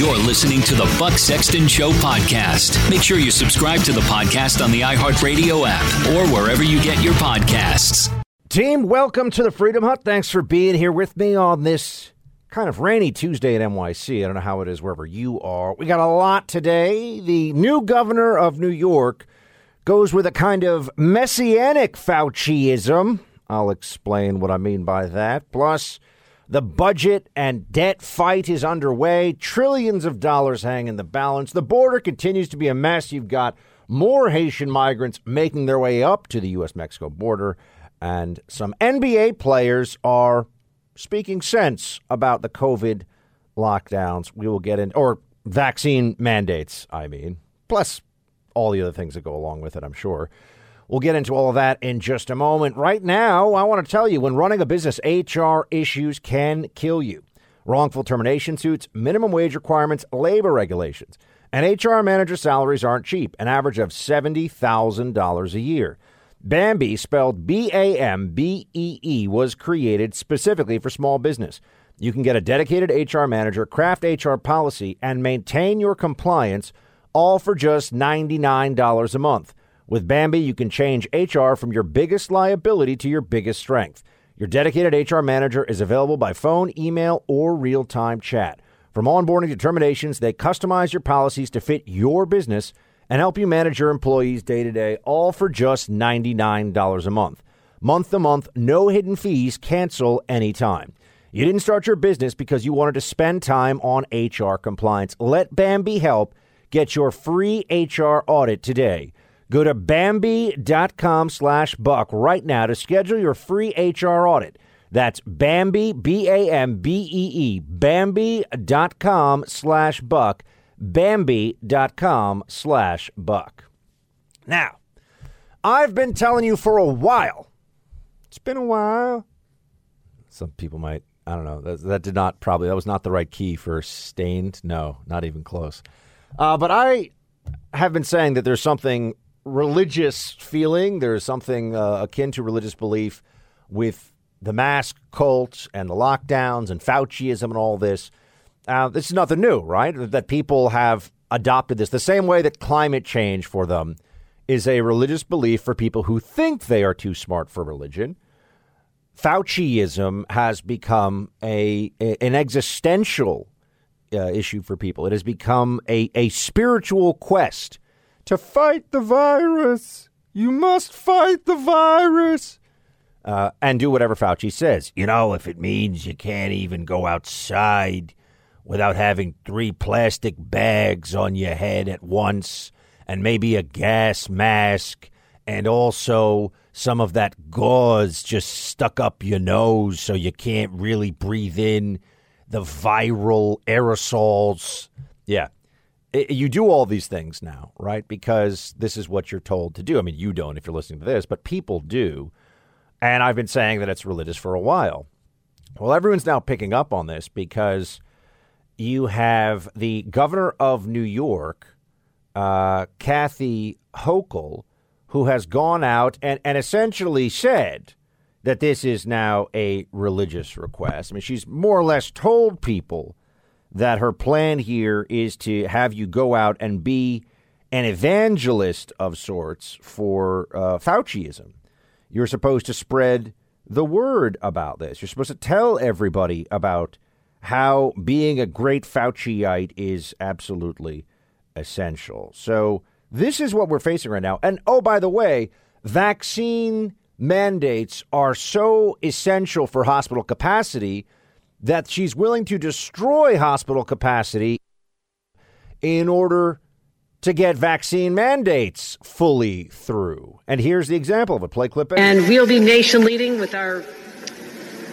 You're listening to the Buck Sexton Show podcast. Make sure you subscribe to the podcast on the iHeartRadio app or wherever you get your podcasts. Team, welcome to the Freedom Hut. Thanks for being here with me on this kind of rainy Tuesday at NYC. I don't know how it is wherever you are. We got a lot today. The new governor of New York goes with a kind of messianic Fauciism. I'll explain what I mean by that. Plus, the budget and debt fight is underway. Trillions of dollars hang in the balance. The border continues to be a mess. You've got more Haitian migrants making their way up to the U.S. Mexico border. And some NBA players are speaking sense about the COVID lockdowns. We will get in, or vaccine mandates, I mean, plus all the other things that go along with it, I'm sure. We'll get into all of that in just a moment. Right now, I want to tell you when running a business, HR issues can kill you. Wrongful termination suits, minimum wage requirements, labor regulations. And HR manager salaries aren't cheap, an average of $70,000 a year. Bambee, spelled B A M B E E, was created specifically for small business. You can get a dedicated HR manager, craft HR policy, and maintain your compliance all for just $99 a month. With Bambee, you can change HR from your biggest liability to your biggest strength. Your dedicated HR manager is available by phone, email, or real time chat. From onboarding to terminations, they customize your policies to fit your business and help you manage your employees day to day, all for just $99 a month. Month to month, no hidden fees, cancel anytime. You didn't start your business because you wanted to spend time on HR compliance. Let Bambee help get your free HR audit today. Go to Bambee.com slash buck right now to schedule your free HR audit. That's Bambee, B A M B E E, Bambee.com slash buck, Bambee.com slash buck. Now, I've been telling you for a while. It's been a while. Some people might, I don't know, that, that did not probably, that was not the right key for stained. No, not even close. Uh, but I have been saying that there's something religious feeling. There's something uh, akin to religious belief with the mask cult and the lockdowns and Fauciism and all this. Uh, this is nothing new, right? That people have adopted this the same way that climate change for them is a religious belief for people who think they are too smart for religion. Fauciism has become a, a an existential uh, issue for people. It has become a, a spiritual quest to fight the virus. You must fight the virus. Uh, and do whatever Fauci says. You know, if it means you can't even go outside without having three plastic bags on your head at once and maybe a gas mask and also some of that gauze just stuck up your nose so you can't really breathe in the viral aerosols. Yeah, you do all these things now, right? Because this is what you're told to do. I mean, you don't if you're listening to this, but people do. And I've been saying that it's religious for a while. Well, everyone's now picking up on this because you have the governor of New York, uh, Kathy Hochul, who has gone out and, and essentially said that this is now a religious request. I mean, she's more or less told people that her plan here is to have you go out and be an evangelist of sorts for uh, Fauciism. You're supposed to spread the word about this. You're supposed to tell everybody about how being a great Fauciite is absolutely essential. So, this is what we're facing right now. And oh, by the way, vaccine mandates are so essential for hospital capacity that she's willing to destroy hospital capacity in order to get vaccine mandates fully through. And here's the example of a Play clip. And we'll be nation leading with our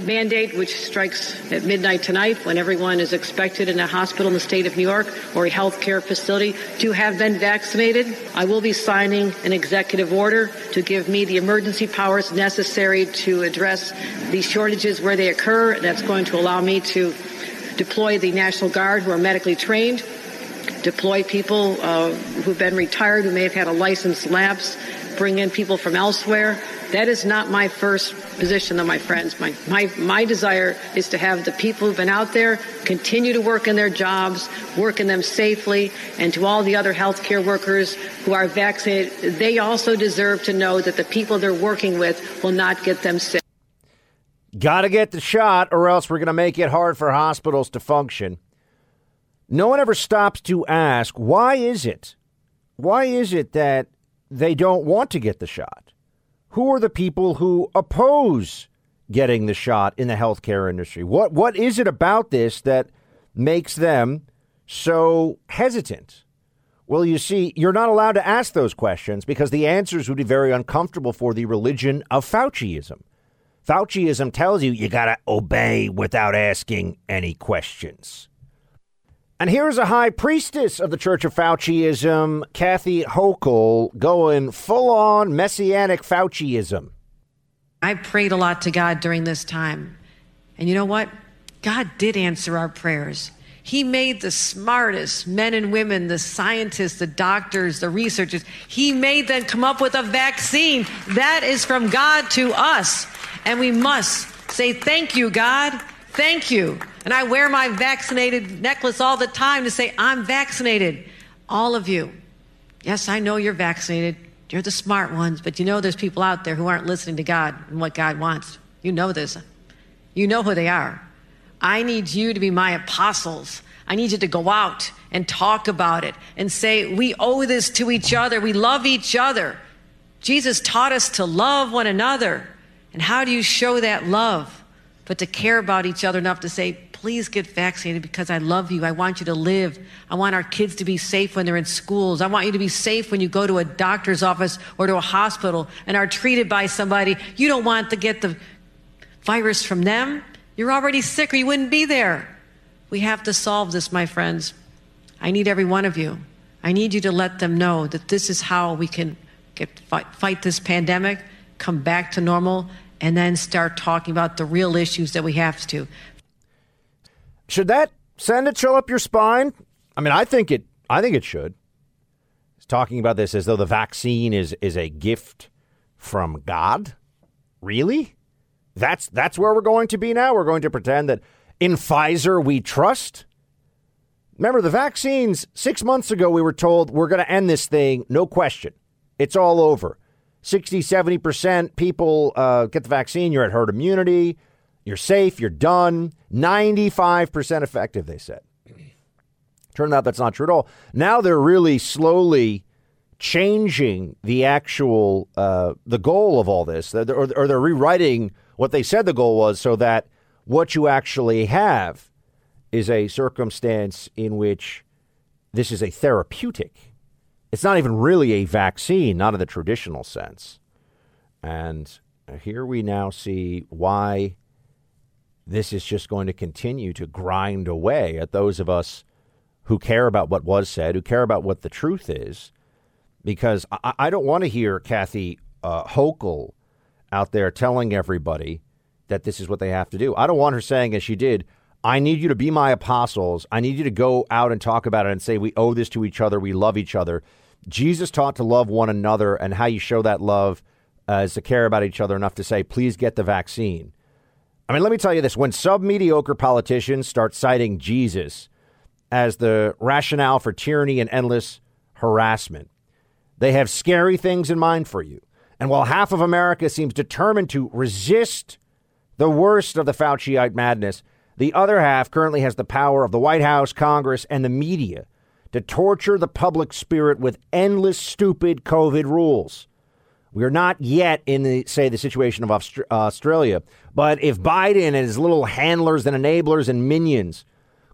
mandate, which strikes at midnight tonight when everyone is expected in a hospital in the state of New York or a healthcare facility to have been vaccinated. I will be signing an executive order to give me the emergency powers necessary to address these shortages where they occur. That's going to allow me to deploy the National Guard who are medically trained, deploy people uh, who've been retired who may have had a license lapse, bring in people from elsewhere That is not my first position, though, my friends. My, my, my desire is to have the people who've been out there continue to work in their jobs, work in them safely, and to all the other healthcare workers who are vaccinated, they also deserve to know that the people they're working with will not get them sick. Got to get the shot, or else we're going to make it hard for hospitals to function. No one ever stops to ask, why is it? Why is it that they don't want to get the shot? Who are the people who oppose getting the shot in the healthcare industry? What what is it about this that makes them so hesitant? Well, you see, you're not allowed to ask those questions because the answers would be very uncomfortable for the religion of Fauciism. Fauciism tells you you got to obey without asking any questions. And here's a high priestess of the Church of Fauciism, Kathy Hochul, going full on messianic Fauciism. I prayed a lot to God during this time. And you know what? God did answer our prayers. He made the smartest men and women, the scientists, the doctors, the researchers. He made them come up with a vaccine. That is from God to us. And we must say, Thank you, God. Thank you. And I wear my vaccinated necklace all the time to say, I'm vaccinated. All of you. Yes, I know you're vaccinated. You're the smart ones, but you know there's people out there who aren't listening to God and what God wants. You know this. You know who they are. I need you to be my apostles. I need you to go out and talk about it and say, We owe this to each other. We love each other. Jesus taught us to love one another. And how do you show that love? But to care about each other enough to say, please get vaccinated because I love you. I want you to live. I want our kids to be safe when they're in schools. I want you to be safe when you go to a doctor's office or to a hospital and are treated by somebody. You don't want to get the virus from them. You're already sick or you wouldn't be there. We have to solve this, my friends. I need every one of you. I need you to let them know that this is how we can get, fight, fight this pandemic, come back to normal, and then start talking about the real issues that we have to. Should that send a chill up your spine? I mean, I think it. I think it should. He's talking about this as though the vaccine is is a gift from God. Really? That's that's where we're going to be now. We're going to pretend that in Pfizer we trust. Remember the vaccines 6 months ago we were told we're going to end this thing, no question. It's all over. 60, 70% people uh, get the vaccine, you're at herd immunity, you're safe, you're done. 95% effective, they said. Turned out that's not true at all. Now they're really slowly changing the actual uh, the goal of all this, or, or they're rewriting what they said the goal was, so that what you actually have is a circumstance in which this is a therapeutic it's not even really a vaccine, not in the traditional sense. And here we now see why this is just going to continue to grind away at those of us who care about what was said, who care about what the truth is, because I, I don't want to hear Kathy uh, Hochul out there telling everybody that this is what they have to do. I don't want her saying, as she did, I need you to be my apostles. I need you to go out and talk about it and say, we owe this to each other. We love each other. Jesus taught to love one another, and how you show that love uh, is to care about each other enough to say, please get the vaccine. I mean, let me tell you this when sub mediocre politicians start citing Jesus as the rationale for tyranny and endless harassment, they have scary things in mind for you. And while half of America seems determined to resist the worst of the Fauciite madness, the other half currently has the power of the White House, Congress, and the media to torture the public spirit with endless stupid COVID rules. We are not yet in the say the situation of Aust- uh, Australia, but if Biden and his little handlers and enablers and minions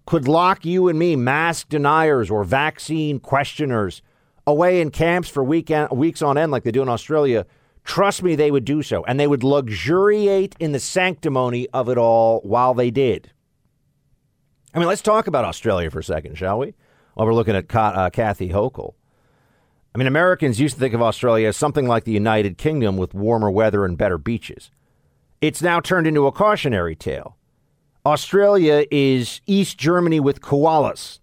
could lock you and me, mask deniers or vaccine questioners, away in camps for weekend, weeks on end like they do in Australia, trust me, they would do so, and they would luxuriate in the sanctimony of it all while they did. I mean, let's talk about Australia for a second, shall we? while we're looking at uh, Kathy Hochul. I mean, Americans used to think of Australia as something like the United Kingdom with warmer weather and better beaches. It's now turned into a cautionary tale. Australia is East Germany with koalas.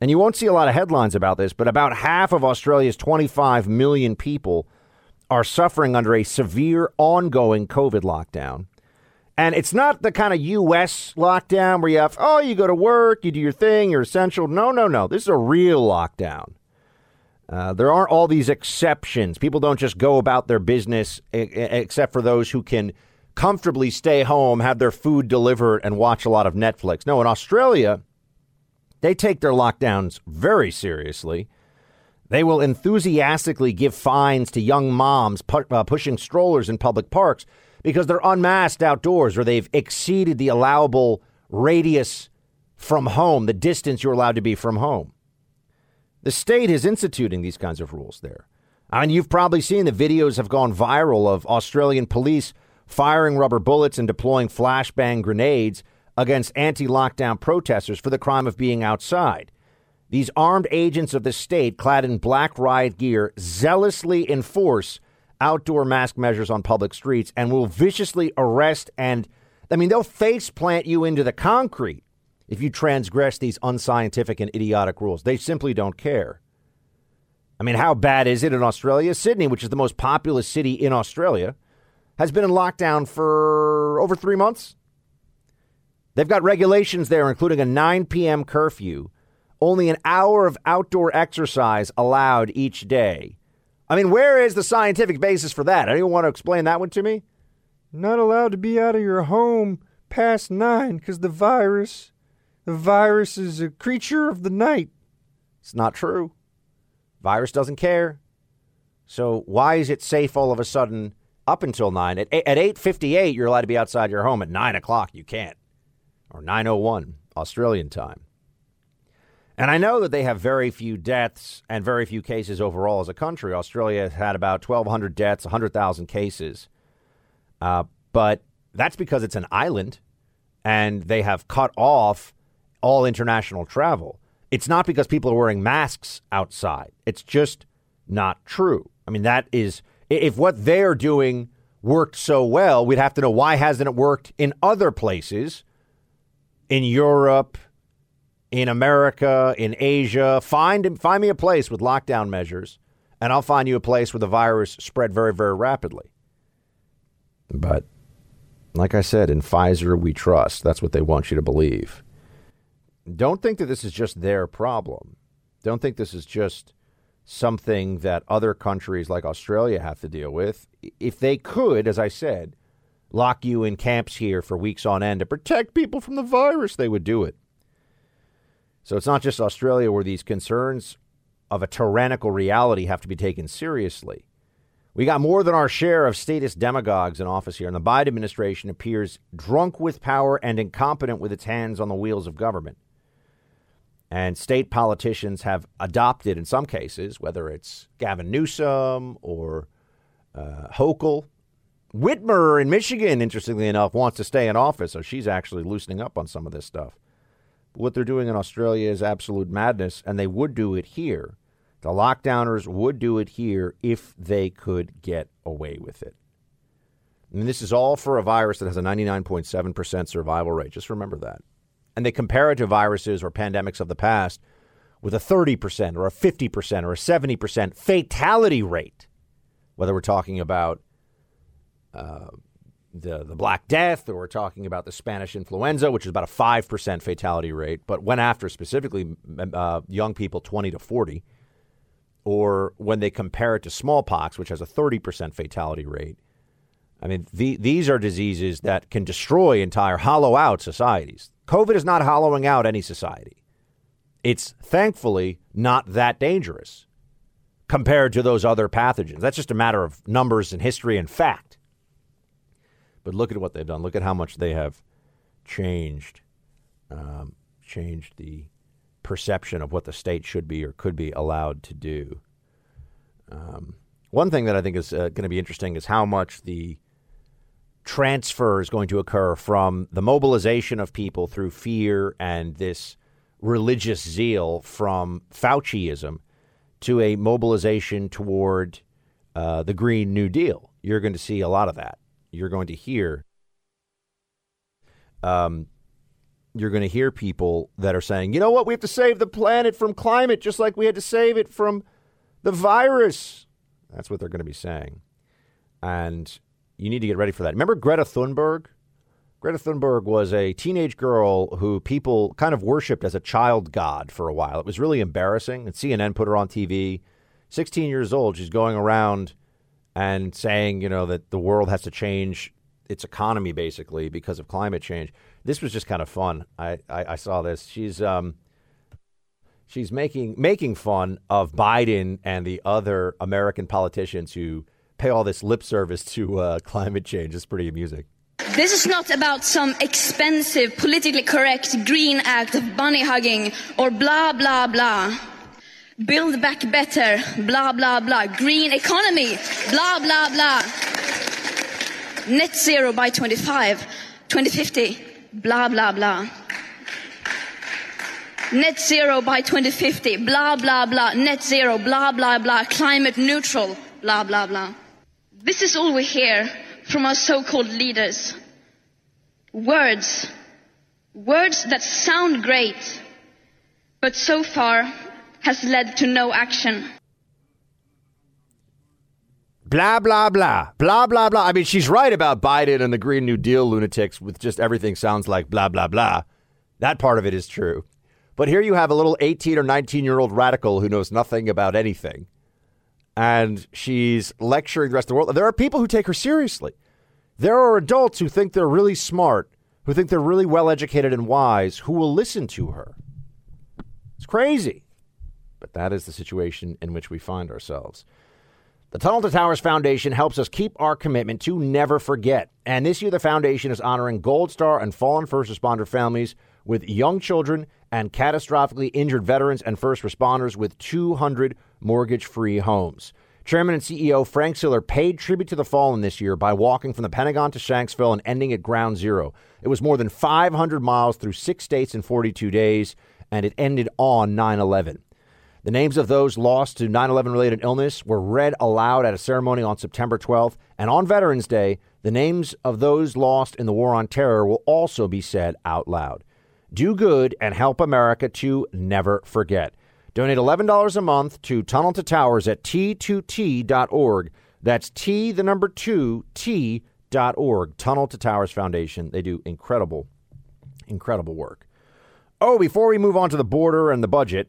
And you won't see a lot of headlines about this, but about half of Australia's 25 million people are suffering under a severe ongoing COVID lockdown. And it's not the kind of U.S. lockdown where you have, oh, you go to work, you do your thing, you're essential. No, no, no. This is a real lockdown. Uh, there aren't all these exceptions. People don't just go about their business except for those who can comfortably stay home, have their food delivered, and watch a lot of Netflix. No, in Australia, they take their lockdowns very seriously. They will enthusiastically give fines to young moms pu- uh, pushing strollers in public parks because they're unmasked outdoors or they've exceeded the allowable radius from home, the distance you're allowed to be from home. The state is instituting these kinds of rules there. I mean, you've probably seen the videos have gone viral of Australian police firing rubber bullets and deploying flashbang grenades against anti lockdown protesters for the crime of being outside. These armed agents of the state, clad in black riot gear, zealously enforce outdoor mask measures on public streets and will viciously arrest and, I mean, they'll face plant you into the concrete if you transgress these unscientific and idiotic rules. They simply don't care. I mean, how bad is it in Australia? Sydney, which is the most populous city in Australia, has been in lockdown for over three months. They've got regulations there, including a 9 p.m. curfew, only an hour of outdoor exercise allowed each day. I mean, where is the scientific basis for that? Anyone want to explain that one to me? Not allowed to be out of your home past nine because the virus, the virus is a creature of the night. It's not true. Virus doesn't care. So why is it safe all of a sudden up until nine? At at eight fifty eight, you're allowed to be outside your home. At nine o'clock, you can't, or nine oh one Australian time. And I know that they have very few deaths and very few cases overall as a country. Australia has had about 1,200 deaths, 100,000 cases. Uh, but that's because it's an island and they have cut off all international travel. It's not because people are wearing masks outside. It's just not true. I mean, that is, if what they're doing worked so well, we'd have to know why hasn't it worked in other places, in Europe, in America, in Asia. Find find me a place with lockdown measures, and I'll find you a place where the virus spread very, very rapidly. But like I said, in Pfizer we trust. That's what they want you to believe. Don't think that this is just their problem. Don't think this is just something that other countries like Australia have to deal with. If they could, as I said, lock you in camps here for weeks on end to protect people from the virus, they would do it. So it's not just Australia where these concerns of a tyrannical reality have to be taken seriously. We got more than our share of statist demagogues in office here, and the Biden administration appears drunk with power and incompetent with its hands on the wheels of government. And state politicians have adopted, in some cases, whether it's Gavin Newsom or uh, Hochul. Whitmer in Michigan, interestingly enough, wants to stay in office, so she's actually loosening up on some of this stuff. What they're doing in Australia is absolute madness, and they would do it here. The lockdowners would do it here if they could get away with it. And this is all for a virus that has a 99.7% survival rate. Just remember that. And they compare it to viruses or pandemics of the past with a 30% or a 50% or a 70% fatality rate, whether we're talking about uh, the, the Black Death, or we're talking about the Spanish influenza, which is about a 5% fatality rate, but went after specifically uh, young people 20 to 40, or when they compare it to smallpox, which has a 30% fatality rate. I mean, the, these are diseases that can destroy entire, hollow out societies. COVID is not hollowing out any society. It's thankfully not that dangerous compared to those other pathogens. That's just a matter of numbers and history and fact. But look at what they've done. Look at how much they have changed, um, changed the perception of what the state should be or could be allowed to do. Um, one thing that I think is uh, going to be interesting is how much the transfer is going to occur from the mobilization of people through fear and this religious zeal from Fauciism to a mobilization toward uh, the Green New Deal. You're going to see a lot of that you're going to hear um, you're going to hear people that are saying, you know what, we have to save the planet from climate just like we had to save it from the virus. That's what they're going to be saying. and you need to get ready for that. Remember Greta Thunberg? Greta Thunberg was a teenage girl who people kind of worshipped as a child god for a while. It was really embarrassing. And CNN put her on TV. 16 years old, she's going around and saying, you know, that the world has to change its economy basically because of climate change. This was just kind of fun. I, I, I saw this. She's um, she's making making fun of Biden and the other American politicians who pay all this lip service to uh, climate change. It's pretty amusing. This is not about some expensive, politically correct green act of bunny hugging or blah, blah, blah. Build back better, blah, blah, blah. Green economy, blah, blah, blah. Net zero by 25, 2050, blah, blah, blah. Net zero by 2050, blah, blah, blah. Net zero, blah, blah, blah. Climate neutral, blah, blah, blah. This is all we hear from our so-called leaders. Words. Words that sound great, but so far has led to no action. Blah, blah, blah. Blah, blah, blah. I mean, she's right about Biden and the Green New Deal lunatics with just everything sounds like blah, blah, blah. That part of it is true. But here you have a little 18 or 19 year old radical who knows nothing about anything. And she's lecturing the rest of the world. There are people who take her seriously. There are adults who think they're really smart, who think they're really well educated and wise, who will listen to her. It's crazy. But that is the situation in which we find ourselves. The Tunnel to Towers Foundation helps us keep our commitment to never forget. And this year, the foundation is honoring Gold Star and fallen first responder families with young children and catastrophically injured veterans and first responders with 200 mortgage free homes. Chairman and CEO Frank Siller paid tribute to the fallen this year by walking from the Pentagon to Shanksville and ending at Ground Zero. It was more than 500 miles through six states in 42 days, and it ended on 9 11. The names of those lost to 9 11 related illness were read aloud at a ceremony on September 12th, and on Veterans Day, the names of those lost in the War on Terror will also be said out loud. Do good and help America to never forget. Donate $11 a month to Tunnel to Towers at t2t.org. That's T, the number two, T.org. Tunnel to Towers Foundation. They do incredible, incredible work. Oh, before we move on to the border and the budget,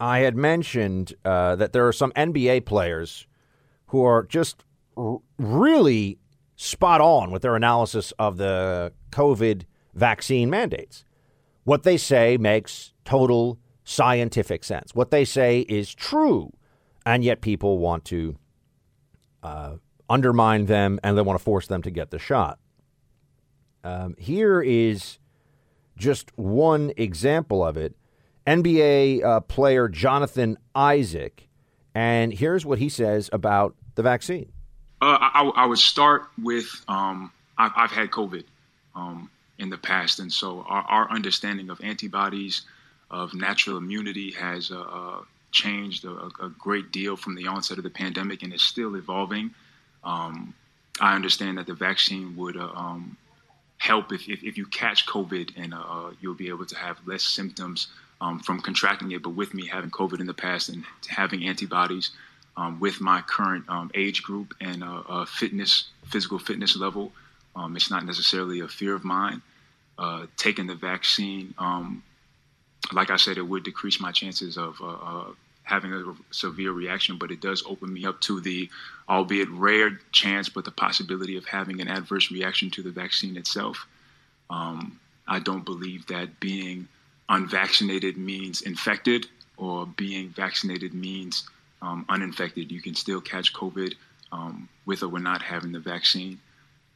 I had mentioned uh, that there are some NBA players who are just r- really spot on with their analysis of the COVID vaccine mandates. What they say makes total scientific sense. What they say is true, and yet people want to uh, undermine them and they want to force them to get the shot. Um, here is just one example of it. NBA uh, player Jonathan Isaac, and here's what he says about the vaccine. Uh, I, I, would start with um, I've, I've, had COVID um, in the past, and so our, our, understanding of antibodies, of natural immunity, has uh, uh changed a, a, great deal from the onset of the pandemic, and is still evolving. Um, I understand that the vaccine would uh, um, help if, if, if, you catch COVID, and uh, you'll be able to have less symptoms um, from contracting it, but with me having COVID in the past and having antibodies um, with my current um, age group and uh, uh, fitness, physical fitness level, um, it's not necessarily a fear of mine. Uh, taking the vaccine, um, like I said, it would decrease my chances of uh, uh, having a severe reaction, but it does open me up to the, albeit rare chance, but the possibility of having an adverse reaction to the vaccine itself. Um, I don't believe that being unvaccinated means infected or being vaccinated means um, uninfected. You can still catch COVID um, with or without having the vaccine.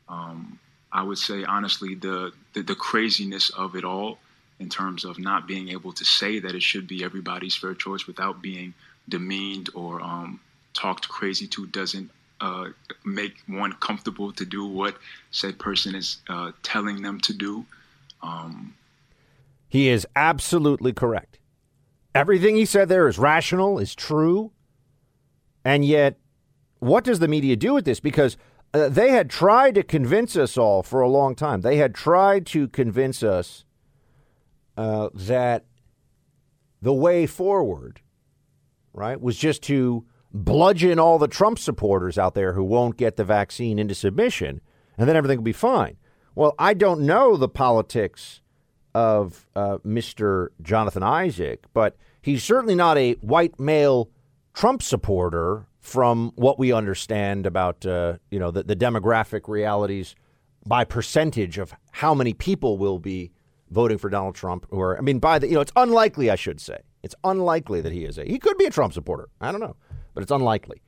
Um, I would say honestly, the, the, the craziness of it all, in terms of not being able to say that it should be everybody's fair choice without being demeaned or um, talked crazy to, doesn't uh, make one comfortable to do what said person is uh, telling them to do. Um, he is absolutely correct. Everything he said there is rational, is true. And yet, what does the media do with this? Because uh, they had tried to convince us all for a long time. They had tried to convince us uh, that the way forward, right, was just to bludgeon all the Trump supporters out there who won't get the vaccine into submission, and then everything will be fine. Well, I don't know the politics of uh, Mr. Jonathan Isaac, but he's certainly not a white male Trump supporter from what we understand about uh, you know the, the demographic realities by percentage of how many people will be voting for Donald Trump. Or I mean, by the you know, it's unlikely. I should say it's unlikely that he is a. He could be a Trump supporter. I don't know, but it's unlikely.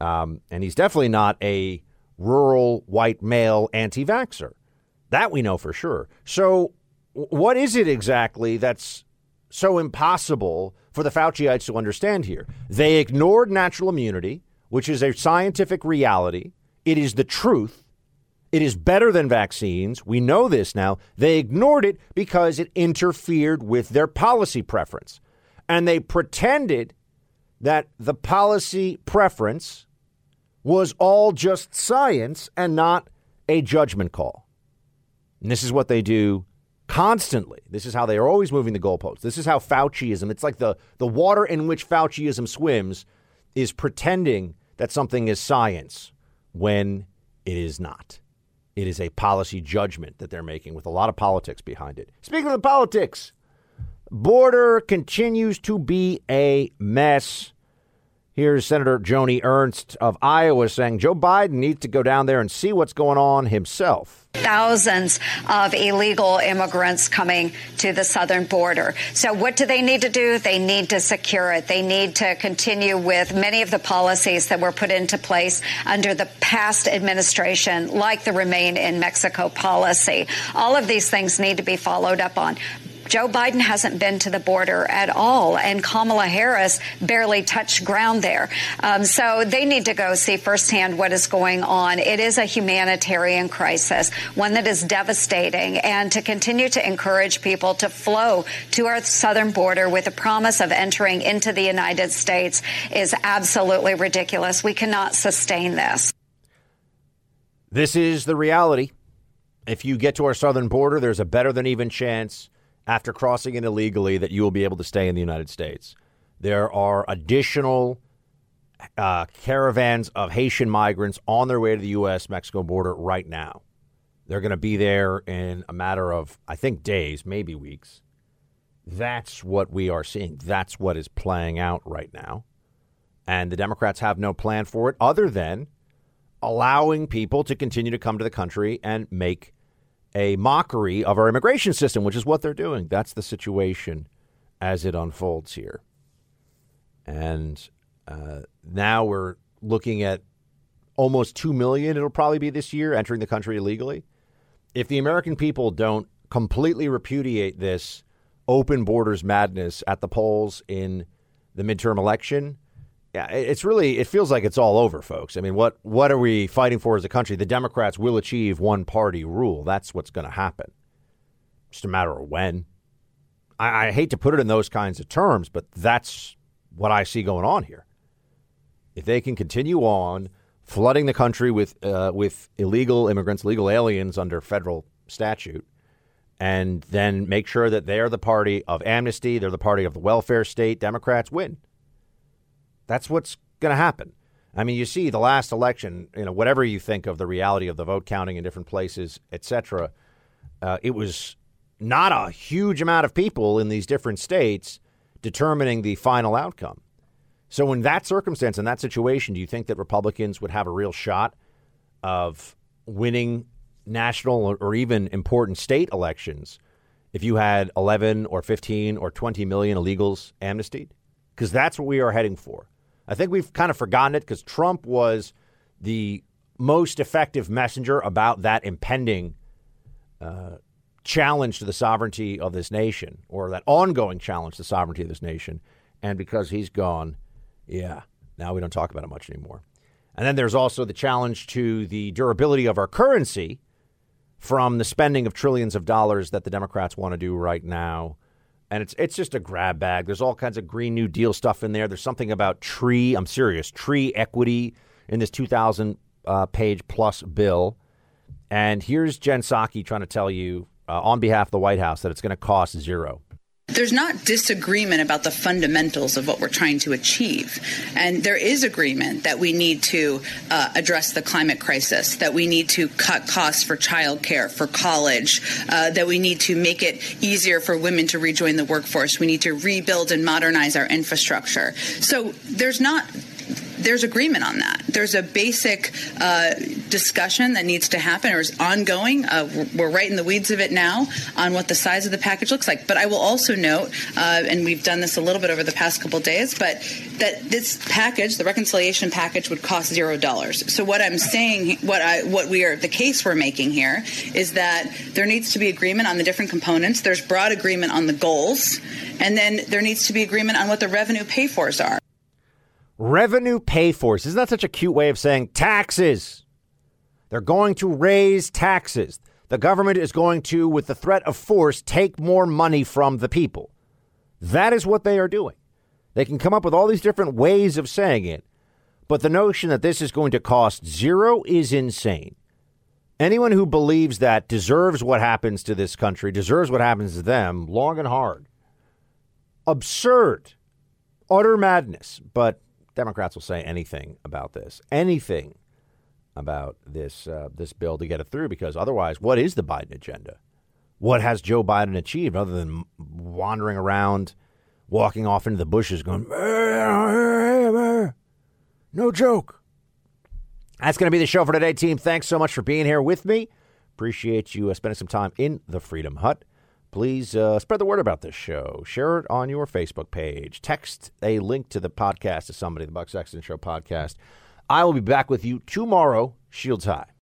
Um, and he's definitely not a rural white male anti-vaxer. That we know for sure. So, what is it exactly that's so impossible for the Fauciites to understand here? They ignored natural immunity, which is a scientific reality. It is the truth. It is better than vaccines. We know this now. They ignored it because it interfered with their policy preference. And they pretended that the policy preference was all just science and not a judgment call. And this is what they do constantly. This is how they are always moving the goalposts. This is how Fauciism, it's like the, the water in which Fauciism swims, is pretending that something is science when it is not. It is a policy judgment that they're making with a lot of politics behind it. Speaking of the politics, border continues to be a mess. Here's Senator Joni Ernst of Iowa saying Joe Biden needs to go down there and see what's going on himself. Thousands of illegal immigrants coming to the southern border. So, what do they need to do? They need to secure it. They need to continue with many of the policies that were put into place under the past administration, like the Remain in Mexico policy. All of these things need to be followed up on. Joe Biden hasn't been to the border at all, and Kamala Harris barely touched ground there. Um, so they need to go see firsthand what is going on. It is a humanitarian crisis, one that is devastating, and to continue to encourage people to flow to our southern border with the promise of entering into the United States is absolutely ridiculous. We cannot sustain this. This is the reality. If you get to our southern border, there's a better than even chance after crossing it illegally that you will be able to stay in the United States. There are additional uh, caravans of Haitian migrants on their way to the U.S. Mexico border right now. They're going to be there in a matter of, I think, days, maybe weeks. That's what we are seeing. That's what is playing out right now. And the Democrats have no plan for it other than allowing people to continue to come to the country and make a mockery of our immigration system, which is what they're doing. That's the situation as it unfolds here. And uh, now we're looking at almost 2 million, it'll probably be this year, entering the country illegally. If the American people don't completely repudiate this open borders madness at the polls in the midterm election, yeah, it's really it feels like it's all over, folks. I mean, what what are we fighting for as a country? The Democrats will achieve one party rule. That's what's going to happen. Just a matter of when. I, I hate to put it in those kinds of terms, but that's what I see going on here. If they can continue on flooding the country with uh, with illegal immigrants, legal aliens under federal statute, and then make sure that they are the party of amnesty, they're the party of the welfare state, Democrats win. That's what's going to happen. I mean, you see the last election, you know, whatever you think of the reality of the vote counting in different places, et cetera, uh, it was not a huge amount of people in these different states determining the final outcome. So, in that circumstance, in that situation, do you think that Republicans would have a real shot of winning national or even important state elections if you had 11 or 15 or 20 million illegals amnestied? Because that's what we are heading for. I think we've kind of forgotten it because Trump was the most effective messenger about that impending uh, challenge to the sovereignty of this nation, or that ongoing challenge to the sovereignty of this nation. And because he's gone, yeah, now we don't talk about it much anymore. And then there's also the challenge to the durability of our currency from the spending of trillions of dollars that the Democrats want to do right now and it's it's just a grab bag. There's all kinds of Green New Deal stuff in there. There's something about tree. I'm serious. Tree equity in this 2,000 uh, page plus bill. And here's Jen Psaki trying to tell you uh, on behalf of the White House that it's going to cost zero. There's not disagreement about the fundamentals of what we're trying to achieve. And there is agreement that we need to uh, address the climate crisis, that we need to cut costs for childcare, for college, uh, that we need to make it easier for women to rejoin the workforce. We need to rebuild and modernize our infrastructure. So there's not there's agreement on that. There's a basic uh, discussion that needs to happen or is ongoing. Uh, we're right in the weeds of it now on what the size of the package looks like. But I will also note, uh, and we've done this a little bit over the past couple days, but that this package, the reconciliation package, would cost zero dollars. So what I'm saying, what I, what we are, the case we're making here is that there needs to be agreement on the different components. There's broad agreement on the goals, and then there needs to be agreement on what the revenue pay fors are. Revenue pay fors. Isn't that such a cute way of saying taxes? They're going to raise taxes. The government is going to, with the threat of force, take more money from the people. That is what they are doing. They can come up with all these different ways of saying it, but the notion that this is going to cost zero is insane. Anyone who believes that deserves what happens to this country, deserves what happens to them, long and hard. Absurd. Utter madness. But Democrats will say anything about this. Anything about this uh, this bill to get it through because otherwise, what is the Biden agenda? What has Joe Biden achieved other than wandering around, walking off into the bushes, going, "No joke." That's going to be the show for today, team. Thanks so much for being here with me. Appreciate you uh, spending some time in the Freedom Hut. Please uh, spread the word about this show. Share it on your Facebook page. Text a link to the podcast to somebody, the Buck Sexton Show podcast. I will be back with you tomorrow, Shields High.